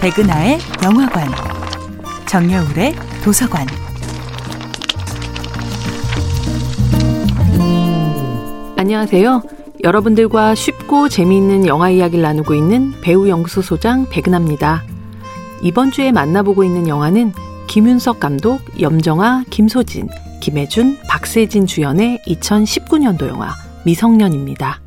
백은하의 영화관, 정여울의 도서관. 안녕하세요. 여러분들과 쉽고 재미있는 영화 이야기를 나누고 있는 배우 영수 소장 백은하입니다. 이번 주에 만나보고 있는 영화는 김윤석 감독, 염정아, 김소진, 김혜준, 박세진 주연의 2019년도 영화 미성년입니다.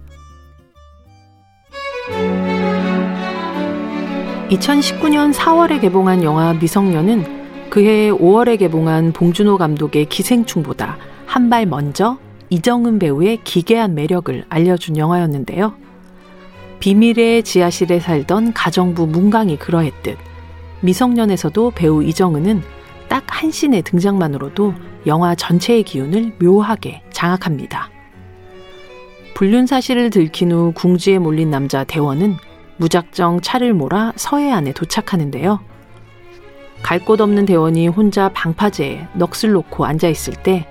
2019년 4월에 개봉한 영화 미성년은 그해 5월에 개봉한 봉준호 감독의 기생충보다 한 발 먼저 이정은 배우의 기괴한 매력을 알려준 영화였는데요. 비밀의 지하실에 살던 가정부 문강이 그러했듯 미성년에서도 배우 이정은은 딱 한 씬의 등장만으로도 영화 전체의 기운을 묘하게 장악합니다. 불륜 사실을 들킨 후 궁지에 몰린 남자 대원은 무작정 차를 몰아 서해안에 도착하는데요. 갈 곳 없는 대원이 혼자 방파제에 넋을 놓고 앉아 있을 때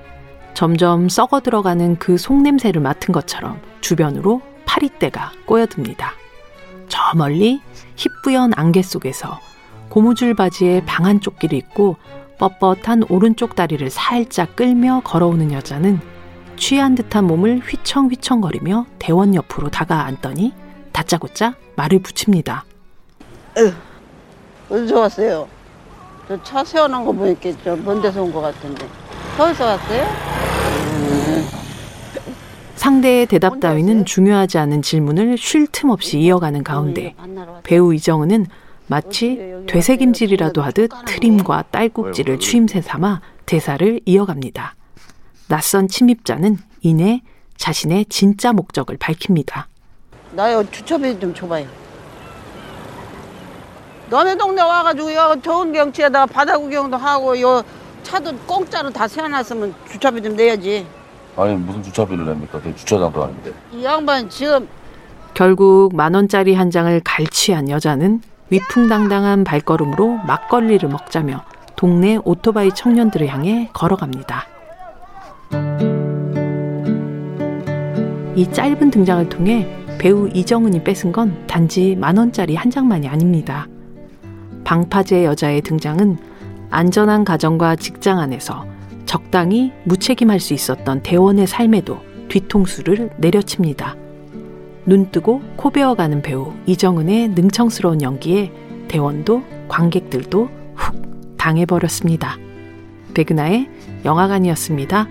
점점 썩어 들어가는 그 속냄새를 맡은 것처럼 주변으로 파리떼가 꼬여듭니다. 저 멀리 희뿌연 안개 속에서 고무줄 바지에 방한 조끼를 입고 뻣뻣한 오른쪽 다리를 살짝 끌며 걸어오는 여자는 취한 듯한 몸을 휘청휘청거리며 대원 옆으로 다가앉더니 다짜고짜 말을 붙입니다. 어디서 왔어요? 저 차 세워놓은 거 보니까 저먼 데서 온 것 같은데. 서울서 왔어요? 상대의 대답 따위는 중요하지 않은 질문을 쉴 틈 없이 이어가는 가운데 배우 이정은은 마치 되새김질이라도 하듯 트림과 딸꾹질을 추임새 삼아 대사를 이어갑니다. 낯선 침입자는 이내 자신의 진짜 목적을 밝힙니다. 나요 주차비 좀 줘봐요. 너네 동네 와가지고 요 좋은 경치에다가 바다 구경도 하고 요 차도 공짜로 다 세워놨으면 주차비 좀 내야지. 아니 무슨 주차비를 냅니까? 그 주차장도 아닌데. 이 양반 지금 결국 만 원짜리 한 장을 갈취한 여자는 위풍당당한 발걸음으로 막걸리를 먹자며 동네 오토바이 청년들을 향해 걸어갑니다. 이 짧은 등장을 통해 배우 이정은이 뺏은 건 단지 만 원짜리 한 장만이 아닙니다. 방파제 여자의 등장은 안전한 가정과 직장 안에서 적당히 무책임할 수 있었던 대원의 삶에도 뒤통수를 내려칩니다. 눈 뜨고 코 베어가는 배우 이정은의 능청스러운 연기에 대원도 관객들도 훅 당해버렸습니다. 백은하의 영화관이었습니다.